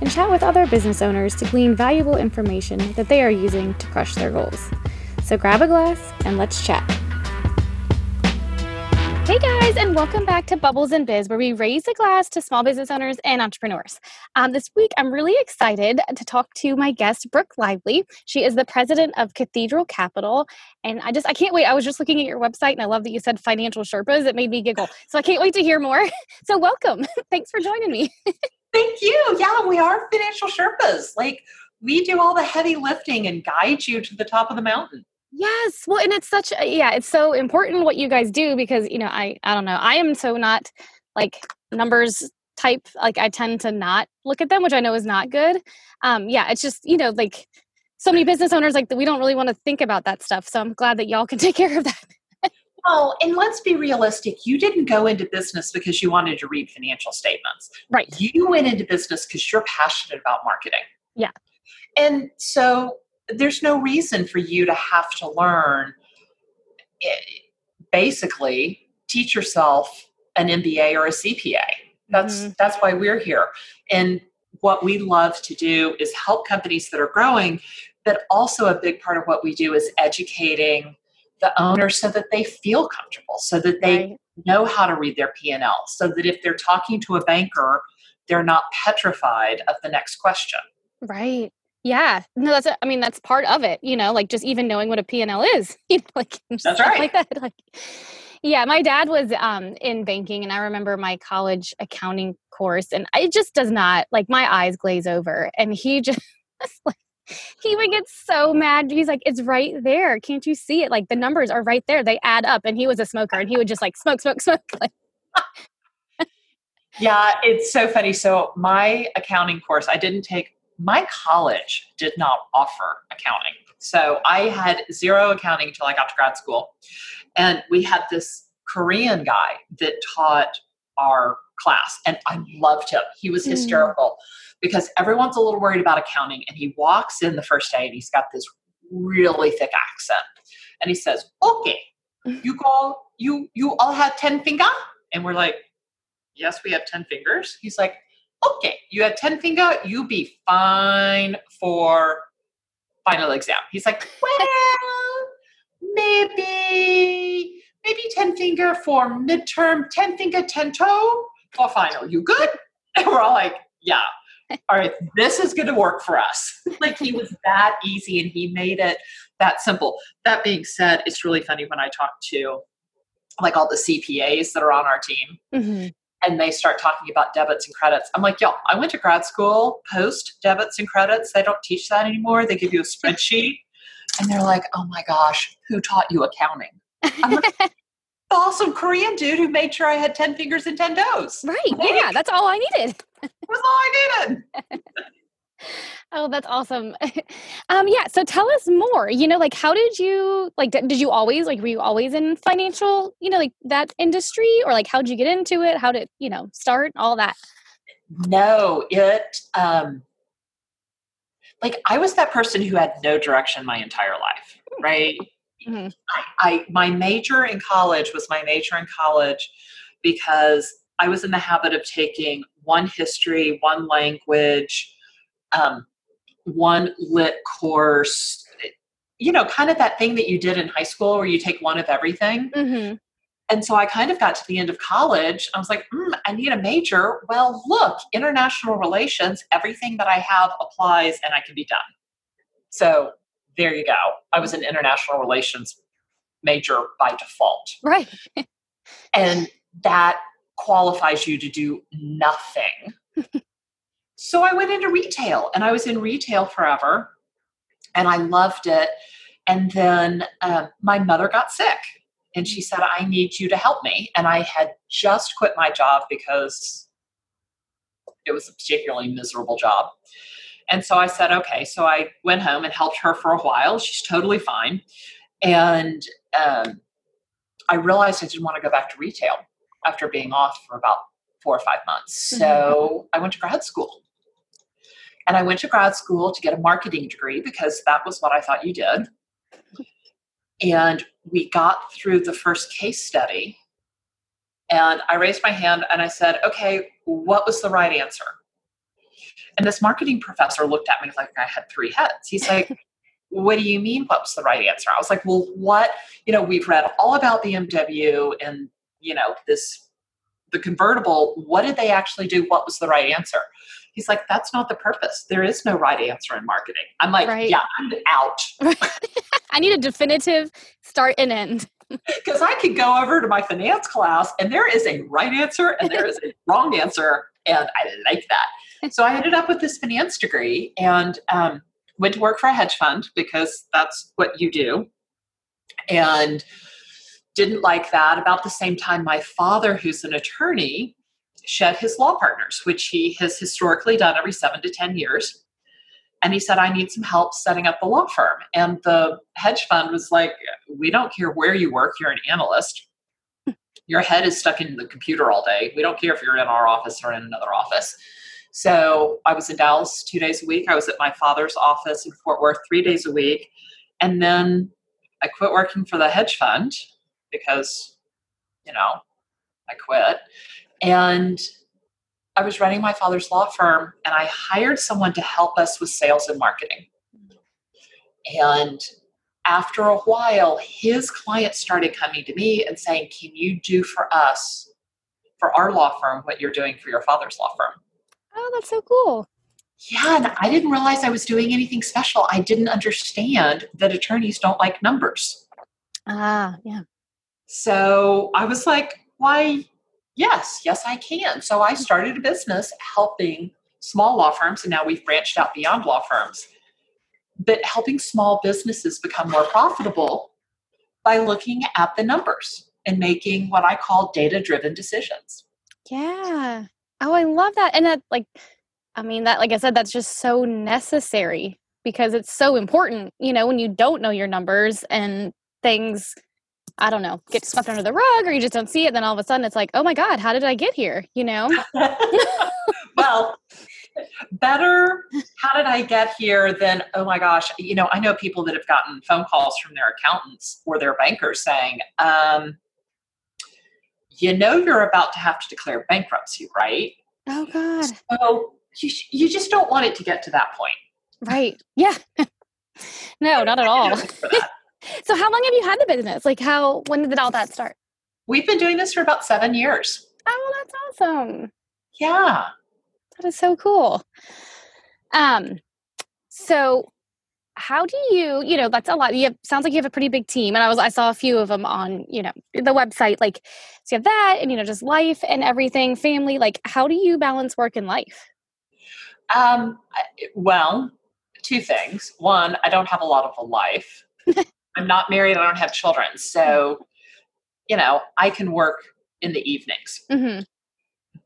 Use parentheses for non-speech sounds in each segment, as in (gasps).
and chat with other business owners to glean valuable information that they are using to crush their goals. So grab a glass and let's chat. Hey guys, and welcome back to Bubbles and Biz, where we raise a glass to small business owners and entrepreneurs. Um, this week, I'm really excited to talk to my guest, Brooke Lively. She is the president of Cathedral Capital, and I just I can't wait. I was just looking at your website, and I love that you said financial Sherpas. It made me giggle. So I can't wait to hear more. (laughs) So welcome. (laughs) Thanks for joining me. (laughs) Thank you. Yeah, we are financial Sherpas. Like we do all the heavy lifting and guide you to the top of the mountain. Yes. Well, and it's such a, yeah, it's so important what you guys do because, you know, I I don't know. I am so not like numbers type like I tend to not look at them, which I know is not good. Um yeah, it's just, you know, like so many business owners like we don't really want to think about that stuff. So I'm glad that y'all can (laughs) take care of that. Well, and let's be realistic. You didn't go into business because you wanted to read financial statements. Right. You went into business because you're passionate about marketing. Yeah. And so there's no reason for you to have to learn eh, basically teach yourself an MBA or a CPA. That's mm-hmm. that's why we're here. And what we love to do is help companies that are growing, but also a big part of what we do is educating the owner so that they feel comfortable, so that they right. know how to read their P&L, so that if they're talking to a banker, they're not petrified of the next question. Right. Yeah. No, that's, a, I mean, that's part of it, you know, like just even knowing what a P&L is, (laughs) you know, like, that's right. like that. Like, yeah, my dad was um, in banking and I remember my college accounting course and it just does not, like my eyes glaze over and he (laughs) just like, (laughs) he would get so mad. He's like, it's right there. Can't you see it? Like the numbers are right there. They add up. And he was a smoker and he would just like smoke, smoke, smoke. (laughs) yeah, it's so funny. So my accounting course, I didn't take my college did not offer accounting. So I had zero accounting until I got to grad school. And we had this Korean guy that taught our class, and I loved him. He was mm. hysterical. Mm because everyone's a little worried about accounting. And he walks in the first day and he's got this really thick accent. And he says, Okay, (laughs) you call you you all have 10 finger? And we're like, Yes, we have 10 fingers. He's like, Okay, you have 10 finger, you be fine for final exam. He's like, (laughs) Well, maybe maybe 10 finger for midterm, 10 finger, 10 toe for final. You good? (laughs) And we're all like, yeah, all right, this is going to work for us. (laughs) like he was that easy and he made it that simple. That being said, it's really funny when I talk to like all the CPAs that are on our team mm-hmm. and they start talking about debits and credits. I'm like, yo, I went to grad school post debits and credits. They don't teach that anymore. They give you a spreadsheet. and they're like, oh my gosh, who taught you accounting? I'm like, (laughs) awesome Korean dude who made sure I had 10 fingers and 10 toes. Right. Like, yeah, that's all I needed. was all I needed. (laughs) oh, that's awesome. (laughs) um, yeah. So tell us more, you know, like how did you, like, did you always, like, were you always in financial, you know, like that industry or like, how'd you get into it? How did, you know, start all that? No, it, um, like I was that person who had no direction my entire life, hmm. right? Mm-hmm. I, I my major in college was my major in college because I was in the habit of taking one history, one language, um, one lit course. You know, kind of that thing that you did in high school where you take one of everything. Mm-hmm. And so I kind of got to the end of college. I was like, mm, I need a major. Well, look, international relations, everything that I have applies and I can be done. So there you go. I was an international relations major by default. Right. (laughs) and that qualifies you to do nothing. (laughs) so I went into retail and I was in retail forever and I loved it. And then uh, my mother got sick and she said, I need you to help me. And I had just quit my job because it was a particularly miserable job. And so I said, okay. So I went home and helped her for a while. She's totally fine. And um, I realized I didn't want to go back to retail after being off for about four or five months. Mm-hmm. So I went to grad school. And I went to grad school to get a marketing degree because that was what I thought you did. And we got through the first case study. And I raised my hand and I said, okay, what was the right answer? And this marketing professor looked at me like I had three heads. He's like, what do you mean what was the right answer? I was like, well, what, you know, we've read all about BMW and, you know, this, the convertible. What did they actually do? What was the right answer? He's like, that's not the purpose. There is no right answer in marketing. I'm like, right. yeah, I'm out. (laughs) I need a definitive start and end. (laughs) Because I could go over to my finance class and there is a right answer and there is a wrong answer. And I like that. So I ended up with this finance degree and um, went to work for a hedge fund because that's what you do. And didn't like that. About the same time, my father, who's an attorney, shed his law partners, which he has historically done every seven to 10 years. And he said, I need some help setting up the law firm. And the hedge fund was like, We don't care where you work, you're an analyst. Your head is stuck in the computer all day. We don't care if you're in our office or in another office. So I was in Dallas two days a week. I was at my father's office in Fort Worth three days a week. And then I quit working for the hedge fund because, you know, I quit. And I was running my father's law firm and I hired someone to help us with sales and marketing. And after a while, his clients started coming to me and saying, Can you do for us, for our law firm, what you're doing for your father's law firm? Oh, that's so cool. Yeah, and I didn't realize I was doing anything special. I didn't understand that attorneys don't like numbers. Ah, yeah. So I was like, why, yes, yes, I can. So I started a business helping small law firms, and now we've branched out beyond law firms, but helping small businesses become more profitable by looking at the numbers and making what I call data driven decisions. Yeah. Oh, I love that. And that, like, I mean, that, like I said, that's just so necessary because it's so important, you know, when you don't know your numbers and things I don't know, get swept under the rug or you just don't see it. Then all of a sudden it's like, oh my God, how did I get here? You know? (laughs) well, better, how did I get here than, oh my gosh, you know, I know people that have gotten phone calls from their accountants or their bankers saying, um, you know, you're about to have to declare bankruptcy, right? Oh God. So you, you just don't want it to get to that point. Right. Yeah. (laughs) no, not at all. (laughs) So how long have you had the business? Like how when did all that start? We've been doing this for about seven years. Oh, that's awesome. Yeah. That is so cool. Um so how do you you know that's a lot you have sounds like you have a pretty big team and i was i saw a few of them on you know the website like so you have that and you know just life and everything family like how do you balance work and life um well two things one i don't have a lot of a life (laughs) I'm not married. I don't have children. So, you know, I can work in the evenings. Mm-hmm.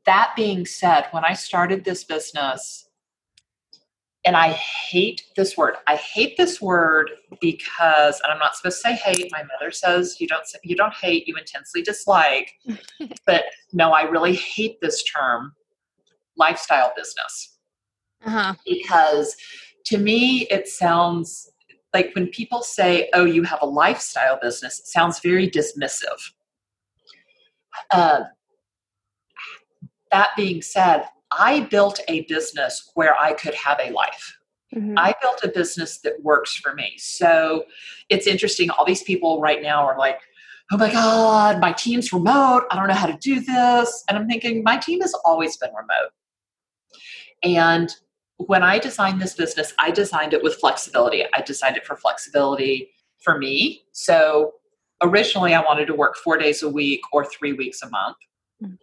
That being said, when I started this business, and I hate this word. I hate this word because, and I'm not supposed to say hate. My mother says you don't you don't hate, you intensely dislike. (laughs) but no, I really hate this term, lifestyle business, uh-huh. because to me it sounds like when people say, oh, you have a lifestyle business, it sounds very dismissive. Uh, that being said, I built a business where I could have a life. Mm-hmm. I built a business that works for me. So it's interesting. All these people right now are like, oh my God, my team's remote. I don't know how to do this. And I'm thinking, my team has always been remote. And when I designed this business, I designed it with flexibility. I designed it for flexibility for me. So originally, I wanted to work four days a week or three weeks a month. Mm-hmm.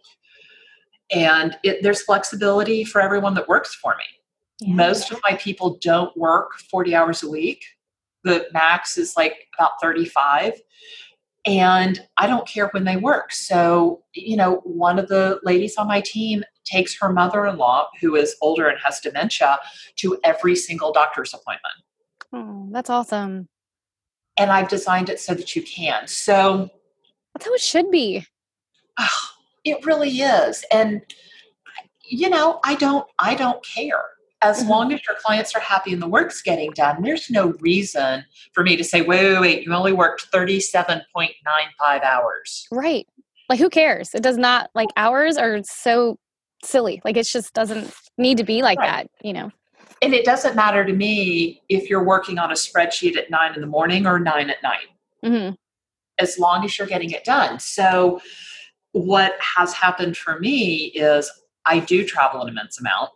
And it, there's flexibility for everyone that works for me. Yeah. Most of my people don't work 40 hours a week. The max is like about 35. and I don't care when they work. So, you know, one of the ladies on my team takes her mother in law, who is older and has dementia, to every single doctor's appointment. Oh, that's awesome. And I've designed it so that you can. So that's how it should be. Oh, it really is. And you know, I don't I don't care. As mm-hmm. long as your clients are happy and the work's getting done, there's no reason for me to say, wait, wait, wait, you only worked 37.95 hours. Right. Like who cares? It does not like hours are so silly. Like it just doesn't need to be like right. that, you know. And it doesn't matter to me if you're working on a spreadsheet at nine in the morning or nine at night. Mm-hmm. As long as you're getting it done. So, what has happened for me is I do travel an immense amount,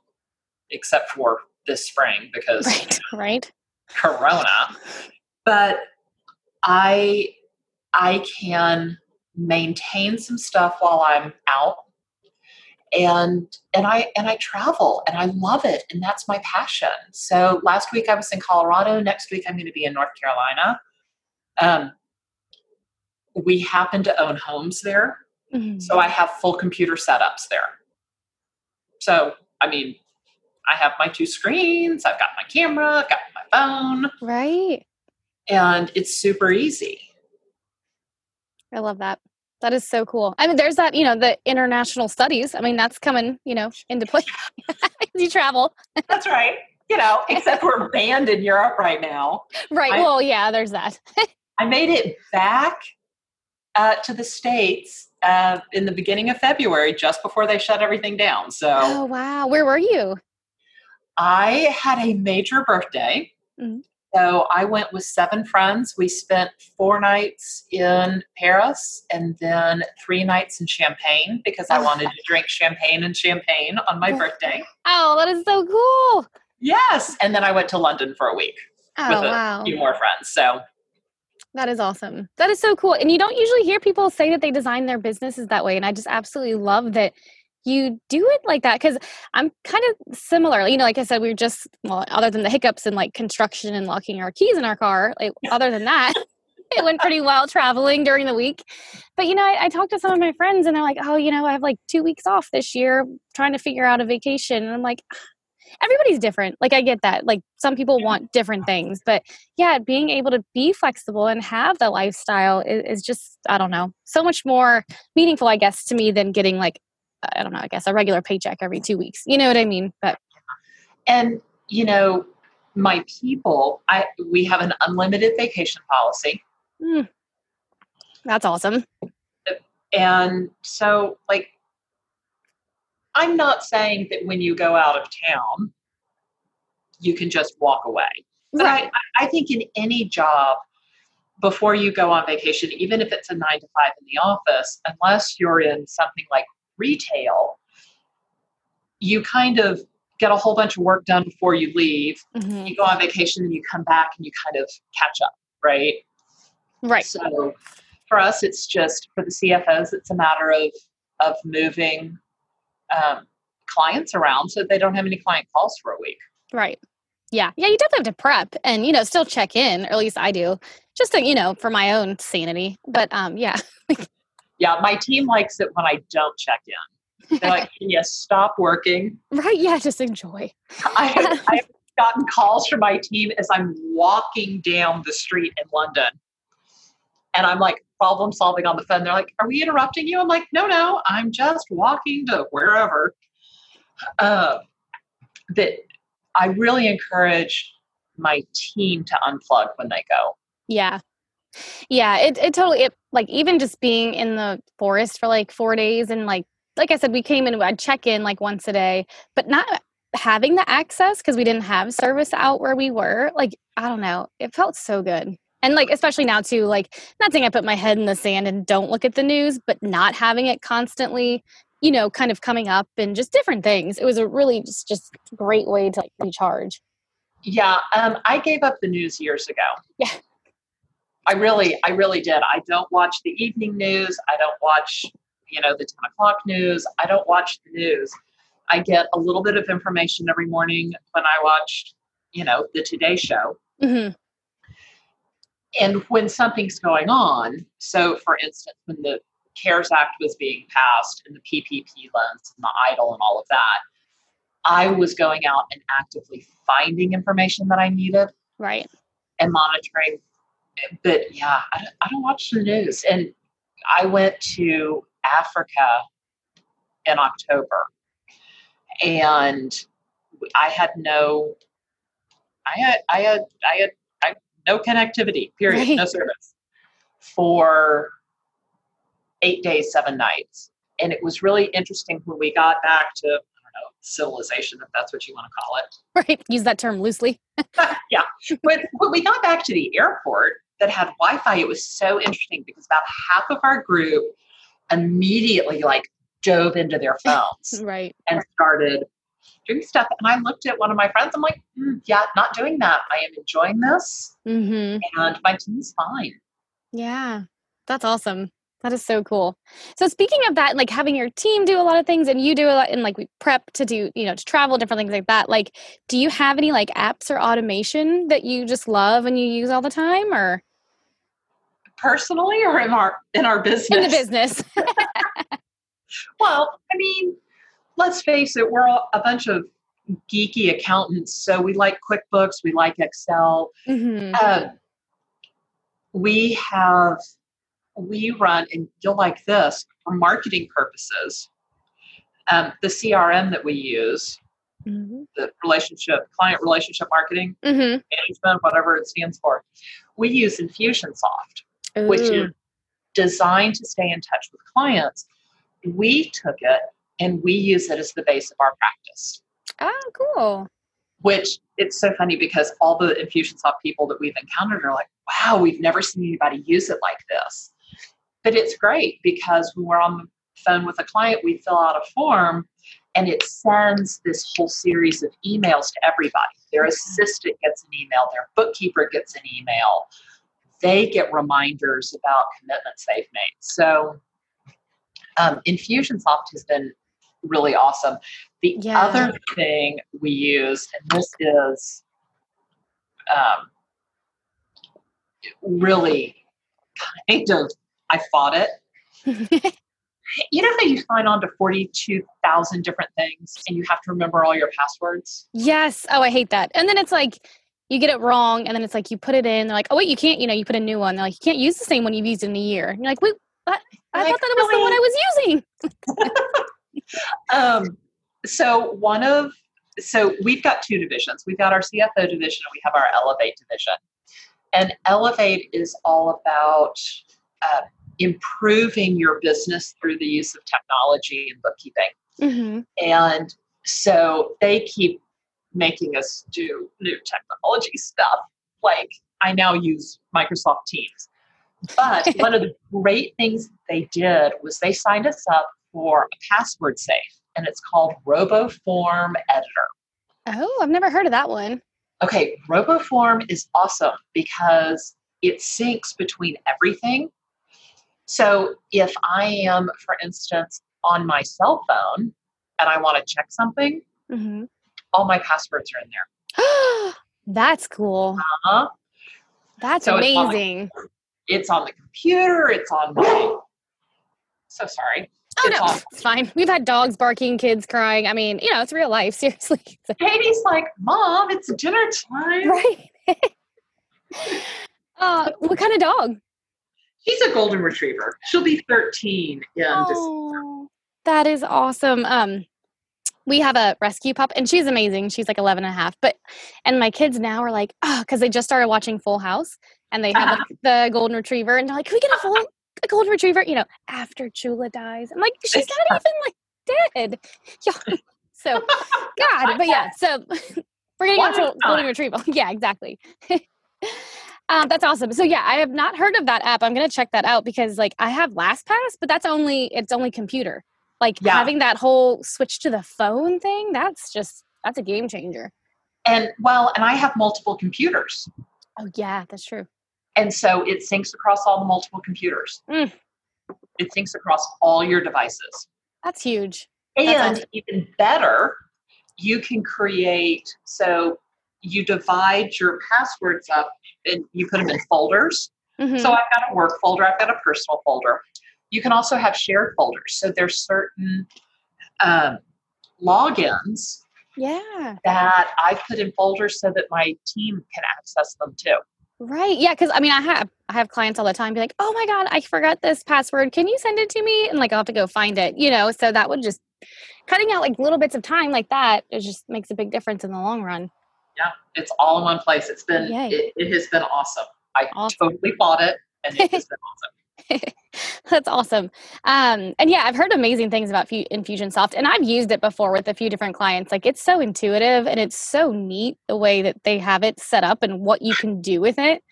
except for this spring because right, (laughs) right. Corona. But I I can maintain some stuff while I'm out and and I and I travel and I love it and that's my passion. So last week I was in Colorado. Next week I'm going to be in North Carolina. Um, we happen to own homes there, mm-hmm. so I have full computer setups there. So I mean, I have my two screens. I've got my camera. I've got my phone. Right. And it's super easy. I love that. That is so cool. I mean, there's that, you know, the international studies. I mean, that's coming, you know, into play. (laughs) you travel. that's right. You know, except we're banned in Europe right now. (laughs) Right. I, well, yeah, there's that. (laughs) I made it back uh, to the States uh, in the beginning of February, just before they shut everything down. So, oh, wow. Where were you? I had a major birthday. Mm-hmm. So I went with seven friends. We spent four nights in Paris and then three nights in Champagne because I oh. wanted to drink champagne and champagne on my birthday. Oh, that is so cool. Yes. And then I went to London for a week oh, with a wow. few more friends. So that is awesome. That is so cool. And you don't usually hear people say that they design their businesses that way. And I just absolutely love that you do it like that because i'm kind of similar you know like i said we are just well other than the hiccups and like construction and locking our keys in our car like other than that (laughs) it went pretty well traveling during the week but you know I, I talked to some of my friends and they're like oh you know i have like two weeks off this year trying to figure out a vacation and i'm like ah, everybody's different like i get that like some people want different things but yeah being able to be flexible and have the lifestyle is, is just i don't know so much more meaningful i guess to me than getting like I don't know, I guess a regular paycheck every two weeks. You know what I mean? But and you know, my people, I we have an unlimited vacation policy. Mm, that's awesome. And so, like, I'm not saying that when you go out of town, you can just walk away. But right. I, I think in any job, before you go on vacation, even if it's a nine to five in the office, unless you're in something like retail, you kind of get a whole bunch of work done before you leave. Mm-hmm. You go on vacation and you come back and you kind of catch up, right? Right. So for us, it's just for the CFOs, it's a matter of of moving um, clients around so they don't have any client calls for a week. Right. Yeah. Yeah. You definitely have to prep and you know still check in, or at least I do, just to you know for my own sanity. But um, yeah. (laughs) Yeah, my team likes it when I don't check in. They're like, (laughs) can you stop working? Right. Yeah, just enjoy. I have, I (laughs) have gotten calls from my team as I'm walking down the street in London. And I'm like problem solving on the phone. They're like, Are we interrupting you? I'm like, No, no, I'm just walking to wherever. Uh, that I really encourage my team to unplug when they go. Yeah. Yeah, it, it totally it like even just being in the forest for like four days and like like I said, we came in I'd check in like once a day, but not having the access because we didn't have service out where we were, like, I don't know, it felt so good. And like especially now too, like not saying I put my head in the sand and don't look at the news, but not having it constantly, you know, kind of coming up and just different things. It was a really just just great way to like recharge. Yeah, um, I gave up the news years ago. Yeah. I really, I really did. I don't watch the evening news. I don't watch, you know, the 10 o'clock news. I don't watch the news. I get a little bit of information every morning when I watch, you know, the Today Show. Mm-hmm. And when something's going on, so for instance, when the CARES Act was being passed and the PPP loans and the EIDL and all of that, I was going out and actively finding information that I needed. Right. And monitoring. But yeah, I don't, I don't watch the news. And I went to Africa in October and I had no, I had, I had, I had, no connectivity, period, right. no service for eight days, seven nights. And it was really interesting when we got back to, I don't know, civilization, if that's what you want to call it. (laughs) Right. Use that term loosely. (laughs) yeah. But when we got back to the airport that had Wi Fi, it was so interesting because about half of our group immediately like dove into their (laughs) phones right and started doing stuff and i looked at one of my friends i'm like mm, yeah not doing that. I am enjoying this mm-hmm. and my team's fine. Yeah. That's awesome. That is so cool. So speaking of that like having your team do a lot of things and you do a lot and like we prep to do you know to travel different things like that like do you have any like apps or automation that you just love and you use all the time or? Personally or in our in our business in the business. (laughs) Well i mean let's face it we're all a bunch of geeky accountants so we like quickbooks we like excel mm-hmm. uh, we have we run and you'll like this for marketing purposes um, the crm that we use mm-hmm. the relationship client relationship marketing mm-hmm. management whatever it stands for we use infusionsoft Ooh. which is designed to stay in touch with clients. We took it and we use it as the base of our practice. Oh, cool. Which it's so funny because all the Infusionsoft people that we've encountered are like, wow, we've never seen anybody use it like this. But it's great because when we're on the phone with a client, we fill out a form and it sends this whole series of emails to everybody. Their assistant gets an email, their bookkeeper gets an email, they get reminders about commitments they've made. So um, Infusionsoft has been really awesome. The yeah. other thing we use, and this is um, really kind of, I fought it. (laughs) you know how you sign on to 42,000 different things and you have to remember all your passwords? Yes. Oh, I hate that. And then it's like, you get it wrong and then it's like you put it in they're like oh wait you can't you know you put a new one they're like you can't use the same one you've used in a year and you're like wait what? i like, thought that was the one i was using (laughs) (laughs) um so one of so we've got two divisions we've got our cfo division and we have our elevate division and elevate is all about uh, improving your business through the use of technology and bookkeeping mm-hmm. and so they keep making us do new technology (laughs) stuff. Like I now use Microsoft Teams. But (laughs) one of the great things they did was they signed us up for a password safe, and it's called RoboForm Everywhere. Oh, I've never heard of that one. Okay, RoboForm is awesome because it syncs between everything. So if I am, for instance, on my cell phone and I want to check something, mm-hmm all my passwords are in there. (gasps) That's cool. Uh-huh. That's so amazing. It's on, it's on, the computer. It's on my. So sorry. Oh it's no, on. it's fine. We've had dogs barking, kids crying. I mean, you know, it's real life. (laughs) Seriously. Katie's like, "Mom, it's dinner time." Right. (laughs) uh, what kind of dog? She's a golden retriever. She'll be 13 in oh, That is awesome. Um, we have a rescue pup and she's amazing. She's like 11 and a half. But, and my kids now are like, oh, because they just started watching Full House and they have uh-huh. the golden retriever and they're like, can we get a full, a golden retriever? You know, after Chula dies. I'm like, she's not even like dead. (laughs) Yeah. So, God, but yeah. So (laughs) we're getting a golden retriever. (laughs) Yeah, exactly. Um, that's awesome. So yeah, I have not heard of that app. I'm gonna check that out because like I have LastPass, but that's only it's only computer. Like yeah. having that whole switch to the phone thing, that's just that's a game changer. And well, and I have multiple computers. Oh yeah, that's true. And so it syncs across all the multiple computers. Mm. It syncs across all your devices. That's huge. And that's awesome. even better, you can create so you divide your passwords up and you put them in folders. Mm-hmm. So I've got a work folder, I've got a personal folder. You can also have shared folders. So there's certain um, logins yeah that I put in folders so that my team can access them too. Right. Yeah. Cause I mean, I have, I have clients all the time be like, oh my God, I forgot this password. Can you send it to me? And like, I'll have to go find it, you know? So that would just cutting out like little bits of time like that. It just makes a big difference in the long run. Yeah. It's all in one place. It's been, it, it, has been awesome. I awesome. totally bought it and it has (laughs) been awesome. That's awesome. Um, and yeah, I've heard amazing things about Infusionsoft, and I've used it before with a few different clients. Like it's so intuitive and it's so neat the way that they have it set up and what you can do with it.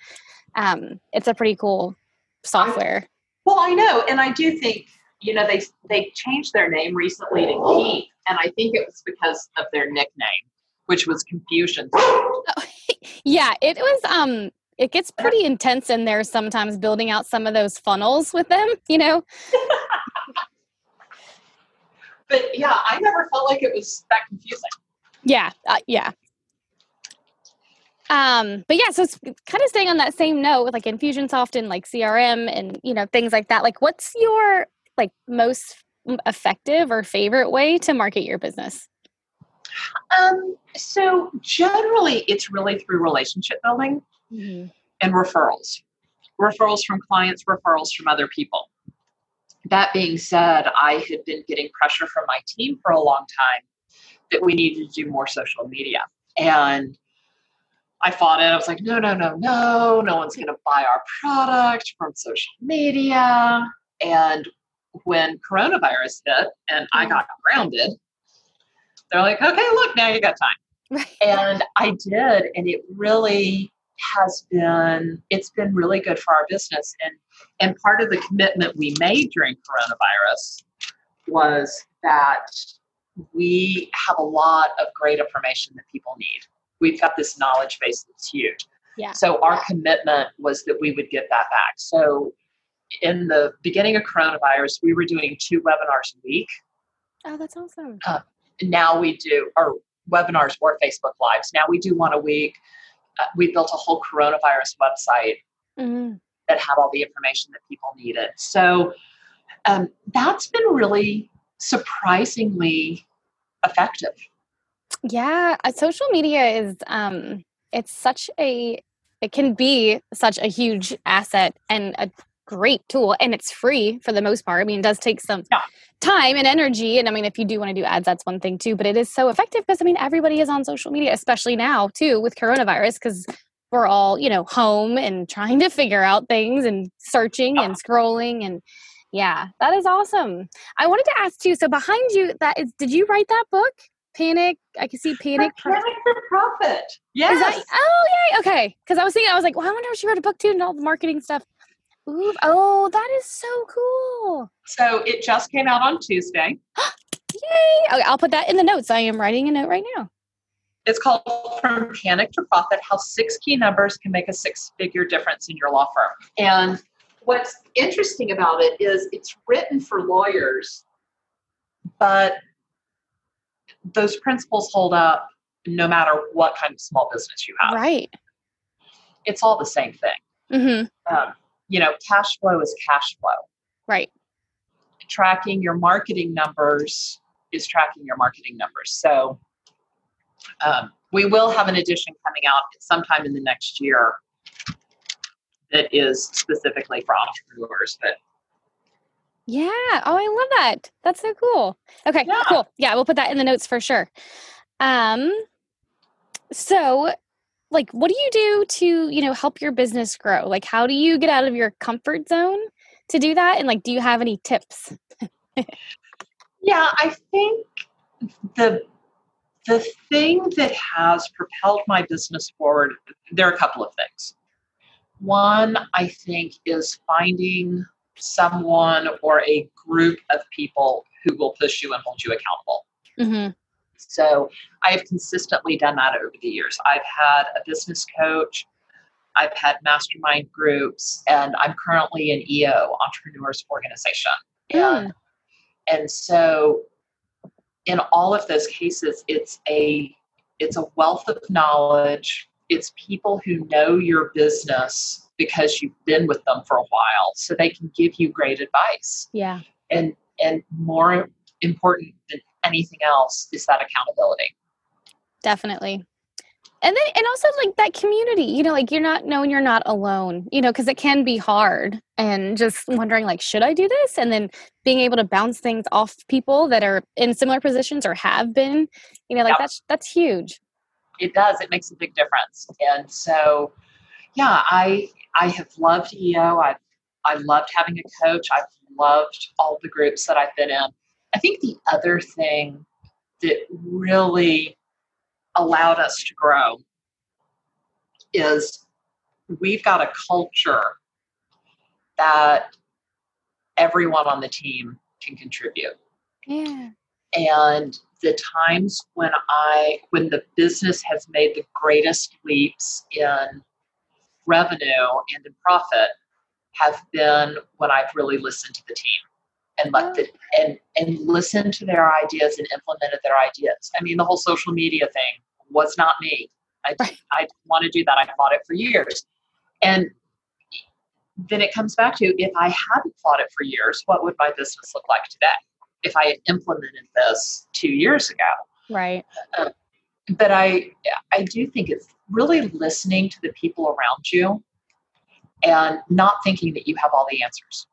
Um, it's a pretty cool software. well, I know, and I do think you know they they changed their name recently to Keap, and I think it was because of their nickname, which was Confusion. (laughs) yeah, it was. Um, it gets pretty intense in there sometimes building out some of those funnels with them, you know? (laughs) but yeah, I never felt like it was that confusing. Yeah, uh, yeah. Um, but yeah, so it's kind of staying on that same note with like Infusionsoft and like CRM and you know things like that. Like, what's your like most effective or favorite way to market your business? Um, so generally, it's really through relationship building mm-hmm. and referrals. Referrals from clients, referrals from other people. That being said, I had been getting pressure from my team for a long time that we needed to do more social media. And I fought it. I was like, no, no, no, no, no one's going to buy our product from social media. And when coronavirus hit and I got grounded, they're like, okay, look, now you got time. (laughs) And I did. And it really has been it's been really good for our business. And and part of the commitment we made during coronavirus was that we have a lot of great information that people need. We've got this knowledge base that's huge. Yeah. so our commitment was that we would get that back. So in the beginning of coronavirus we were doing two webinars a week. Oh that's awesome. Uh, now we do our webinars or facebook lives. Now we do one a week uh, we built a whole coronavirus website mm-hmm. that had all the information that people needed. So um, that's been really surprisingly effective. Yeah, uh, social media is um, it's such a it can be such a huge asset and a great tool and it's free for the most part. I mean, it does take some yeah. time and energy. And I mean, if you do want to do ads, that's one thing too, but it is so effective because I mean, everybody is on social media, especially now too with coronavirus, because we're all, you know, home and trying to figure out things and searching and scrolling and yeah, that is awesome. I wanted to ask you, so behind you that is did you write that book? Panic. I can see panic. Panic for profit. Yes. That, oh, yay. Okay. Because I was thinking, I was like, well, I wonder if she wrote a book too and all the marketing stuff. Ooh, oh, that is so cool. So it just came out on Tuesday. (gasps) Yay! Okay, I'll put that in the notes. I am writing a note right now. It's called From Panic to Profit How Six Key Numbers Can Make a Six Figure Difference in Your Law Firm. And what's interesting about it is it's written for lawyers, but those principles hold up no matter what kind of small business you have. Right. It's all the same thing. Mm-hmm. Um, you know, cash flow is cash flow. Right. Tracking your marketing numbers is tracking your marketing numbers. So um, we will have an edition coming out sometime in the next year that is specifically for entrepreneurs. But yeah, oh, I love that. That's so cool. Okay, yeah. cool. Yeah, we'll put that in the notes for sure. Um, so like what do you do to you know help your business grow? Like how do you get out of your comfort zone to do that? And like do you have any tips? Yeah i think the the thing that has propelled my business forward there are a couple of things. One i think is finding someone or a group of people who will push you and hold you accountable. Mm-hmm. So I have consistently done that over the years. I've had a business coach, I've had mastermind groups, and I'm currently an EO, Entrepreneurs Organization. Hmm. And, and so in all of those cases, it's a it's a wealth of knowledge. It's people who know your business because you've been with them for a while so they can give you great advice yeah and and more important than anything else is that accountability. Definitely. And then and also like that community you know like you're not knowing you're not alone you know because it can be hard and just wondering like should i do this? And then being able to bounce things off people that are in similar positions or have been you know like yep. that's that's huge. It does. It makes a big difference. And so yeah i i have loved eo i've i loved having a coach. I've loved all the groups that i've been in i think the other thing that really allowed us to grow is we've got a culture that everyone on the team can contribute. Yeah. And the times when I when the business has made the greatest leaps in revenue and in profit have been when I've really listened to the team and let the and and listened to their ideas and implemented their ideas. I mean, the whole social media thing was not me. I right. I want to do that. I fought it for years, and then it comes back to if I hadn't fought it for years, what would my business look like today? If I had implemented this two years ago, right? Uh, but I I do think it's really listening to the people around you and not thinking that you have all the answers.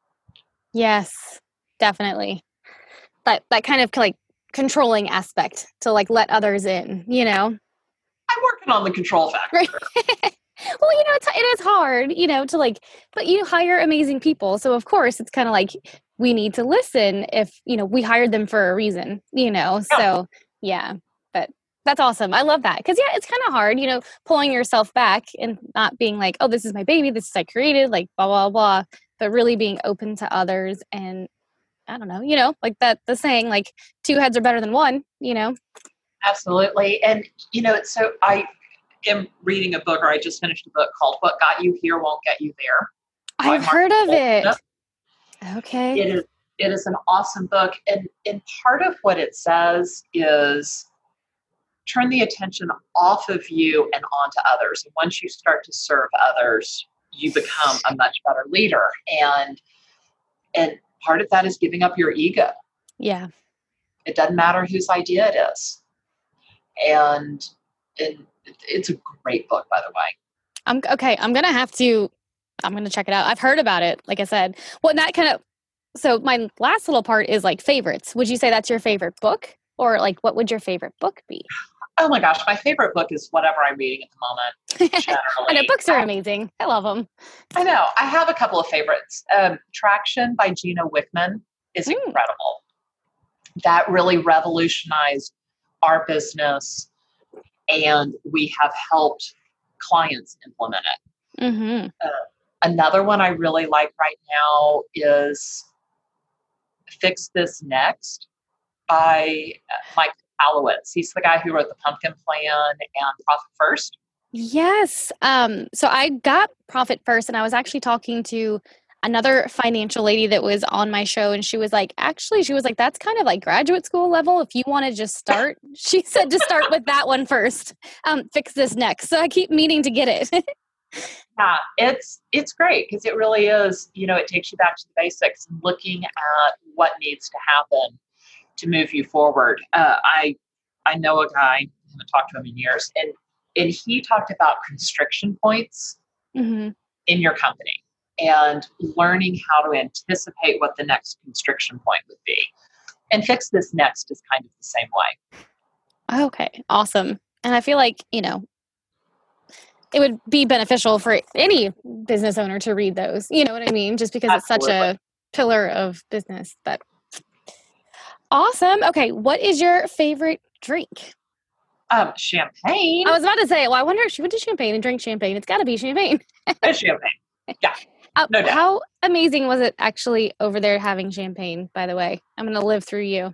Yes, definitely. That that kind of like controlling aspect to like let others in, you know. I'm working on the control factor. Right. (laughs) well, you know, it's, it is hard, you know, to like, but you hire amazing people. So, of course, it's kind of like we need to listen if, you know, we hired them for a reason, you know. Yeah. So, yeah, but that's awesome. I love that. Because, yeah, it's kind of hard, you know, pulling yourself back and not being like, oh, this is my baby, this is I created, like, blah, blah, blah, but really being open to others and I don't know, you know, like that the saying like two heads are better than one, you know. Absolutely. And you know, it's so I am reading a book or I just finished a book called What Got You Here Won't Get You There. I've heard of it. Okay. It is it is an awesome book and and part of what it says is turn the attention off of you and onto others. And once you start to serve others, you become a much better leader. And and part of that is giving up your ego. Yeah. It doesn't matter whose idea it is. And, and it's a great book, by the way. I'm okay. I'm gonna have to. I'm gonna check it out. I've heard about it. Like I said, well, that kind of. So my last little part is like favorites. Would you say that's your favorite book, or like what would your favorite book be? Oh my gosh, my favorite book is whatever I'm reading at the moment. I know (laughs) books are amazing. I love them. I know. I have a couple of favorites. Um, Traction by Gino Wickman is mm. incredible. That really revolutionized our business, and we have helped clients implement it. Mm-hmm. Uh, another one I really like right now is Fix This Next by uh, Mike Michalowicz. He's the guy who wrote the Pumpkin Plan and Profit First. Yes. Um, so I got Profit First, and I was actually talking to another financial lady that was on my show, and she was like, actually, she was like, that's kind of like graduate school level. If you want to just start, (laughs) she said to start with that one first. Um, fix this next. So I keep meaning to get it. (laughs) yeah, it's it's great because it really is. You know, it takes you back to the basics and looking at what needs to happen to move you forward. Uh, I I know a guy, I haven't talked to him in years, and and he talked about constriction points mm-hmm. in your company and learning how to anticipate what the next constriction point would be. And fix this next is kind of the same way. Okay, awesome. And I feel like, you know, it would be beneficial for any business owner to read those. You know what I mean? Just because Absolutely. it's such a pillar of business. But Awesome. Okay, what is your favorite drink? Um, champagne. I was about to say, well, I wonder if she went to champagne and drank champagne. It's got to be champagne. it's champagne. (laughs) Yeah. Uh, no doubt. How amazing was it actually over there having champagne? By the way, I'm going to live through you.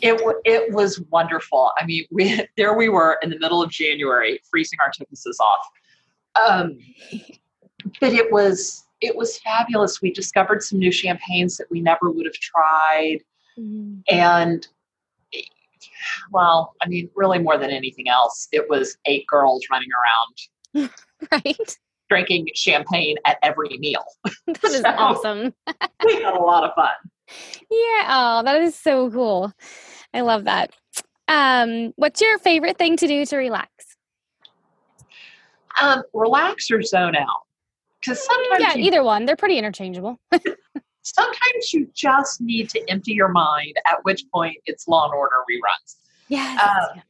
it w- it was wonderful. I mean, we (laughs) there we were in the middle of January, freezing our typuses off. Um, but it was it was fabulous. We discovered some new champagnes that we never would have tried. Mm-hmm. And well, I mean, really more than anything else, it was eight girls running around. (laughs) right. drinking champagne at every meal. (laughs) that is so awesome. (laughs) we had a lot of fun. Yeah. Oh, that is so cool. I love that. Um, what's your favorite thing to do to relax? Um, relax or zone out. Because mm, sometimes yeah, you, either one. They're pretty interchangeable. Sometimes you just need to empty your mind. At which point, it's Law and Order reruns. Yes. Um,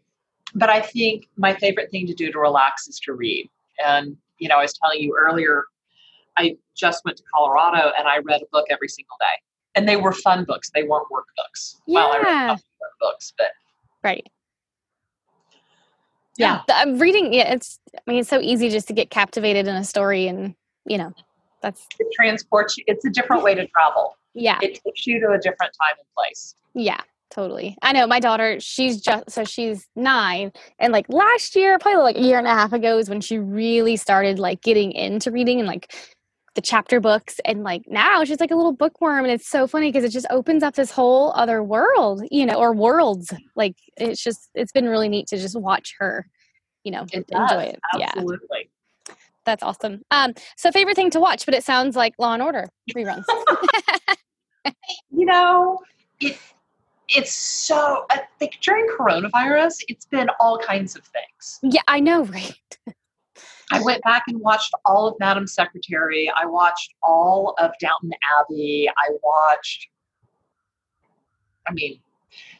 but I think my favorite thing to do to relax is to read. And you know, I was telling you earlier, I just went to Colorado and I read a book every single day, and they were fun books. They weren't workbooks. Yeah. Well, I read books, but right. Yeah, yeah. I'm reading. Yeah, it's. I mean, it's so easy just to get captivated in a story, and you know, that's it transports you. It's a different way to travel. Yeah, it takes you to a different time and place. Yeah, totally. I know my daughter, she's just so she's nine. And like last year, probably like a year and a half ago, is when she really started like getting into reading and like the chapter books. And like now she's like a little bookworm. And it's so funny because it just opens up this whole other world, you know, or worlds. Like it's just, it's been really neat to just watch her, you know, it enjoy it. Absolutely. That's awesome. Um, so favorite thing to watch, but it sounds like Law and Order reruns. (laughs) you know, it it's so like during coronavirus it's been all kinds of things. Yeah i know (laughs) right? I went back and watched all of madam secretary. I watched all of downton abbey. I watched i mean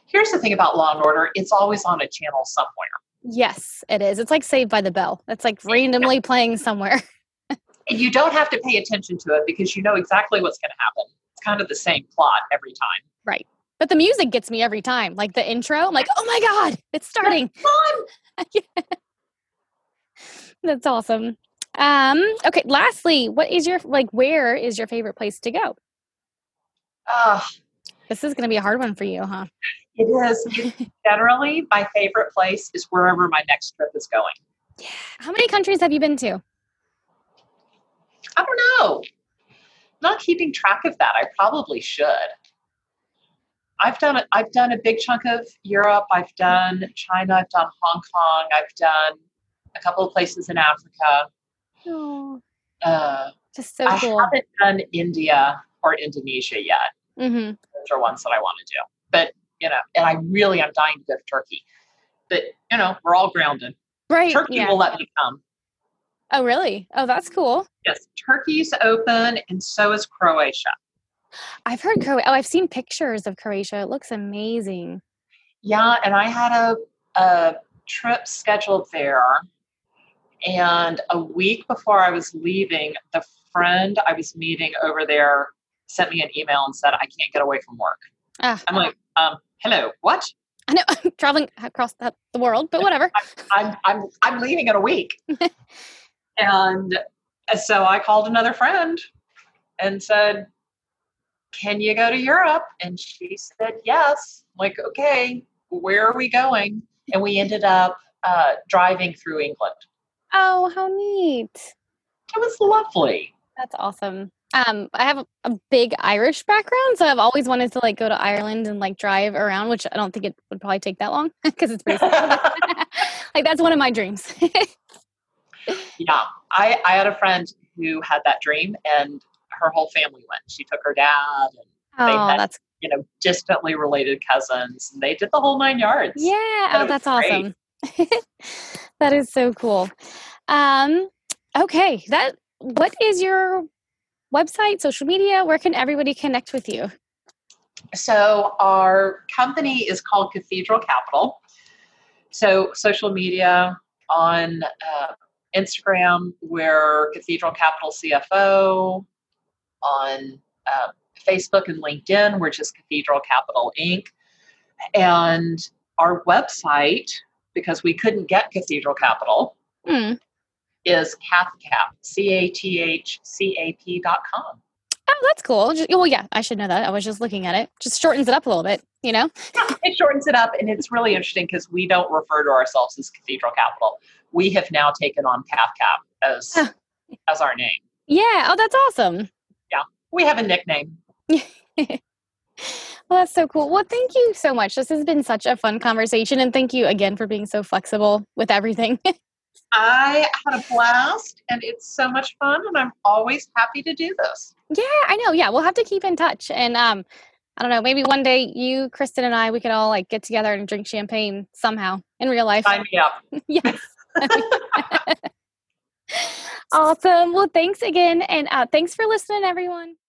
here's the thing about law and order it's always on a channel somewhere yes it is it's like saved by the bell it's like randomly yeah. playing somewhere (laughs) and you don't have to pay attention to it because you know exactly what's going to happen it's kind of the same plot every time right but the music gets me every time. Like the intro, I'm like, oh my God, it's starting. (laughs) (laughs) That's awesome. Um, okay, lastly, what is your like where is your favorite place to go? Uh, this is gonna be a hard one for you, huh? It is. Generally, my favorite place is wherever my next trip is going. How many countries have you been to? I don't know. not keeping track of that. I probably should. I've done a, I've done a big chunk of Europe. I've done China. I've done Hong Kong. I've done a couple of places in Africa. Oh, uh, just so cool. I haven't done India or Indonesia yet. Mm-hmm. Those are ones that I want to do. But you know, and I really am dying to go to Turkey. But you know, we're all grounded. Right. Turkey yeah. will let me come. Oh, really? Oh, that's cool. Yes, Turkey's open, and so is Croatia. I've heard Croatia. Oh, I've seen pictures of Croatia. It looks amazing. Yeah, and I had a, a trip scheduled there. And a week before I was leaving, the friend I was meeting over there sent me an email and said, I can't get away from work. Ah. I'm like, um, hello, what? I know I'm (laughs) traveling across the, the world, but whatever. I'm, (laughs) I'm, I'm, I'm leaving in a week. (laughs) and so I called another friend and said, can you go to Europe? And she said, yes. I'm like, okay, where are we going? And we ended up uh, driving through England. Oh, how neat. It was lovely. That's awesome. Um, I have a, big Irish background, so I've always wanted to like go to Ireland and like drive around, which I don't think it would probably take that long (laughs) because it's pretty (laughs) (laughs) like that's one of my dreams. yeah, I I had a friend who had that dream, and her whole family went. She took her dad, and oh, they had, that's you know distantly related cousins, and they did the whole nine yards. Yeah, oh, that's awesome. that is so cool. Um, okay, that what is your website, social media? Where can everybody connect with you? So our company is called Cathedral Capital. So social media on uh, Instagram, we're Cathedral Capital CFO on uh, Facebook and LinkedIn. We're just Cathedral Capital Inc. And our website, because we couldn't get Cathedral Capital, mm. Is CathCap, C A T H C A P dot com. Oh, that's cool. Just, well, yeah, I should know that. I was just looking at it. Just shortens it up a little bit, you know? (laughs) it shortens it up, and it's really interesting because we don't refer to ourselves as Cathedral Capital. We have now taken on CathCap as as our name. Yeah. Oh, that's awesome Yeah. we have a nickname. (laughs) well, that's so cool. Well, thank you so much. This has been such a fun conversation. And thank you again for being so flexible with everything. (laughs) I had a blast and it's so much fun and I'm always happy to do this. Yeah, I know. Yeah, we'll have to keep in touch. And um, I don't know, maybe one day you, Kristen, and I, we could all like get together and drink champagne somehow in real life. Sign me up. (laughs) yes. (laughs) awesome. Well, thanks again. And uh, thanks for listening, everyone.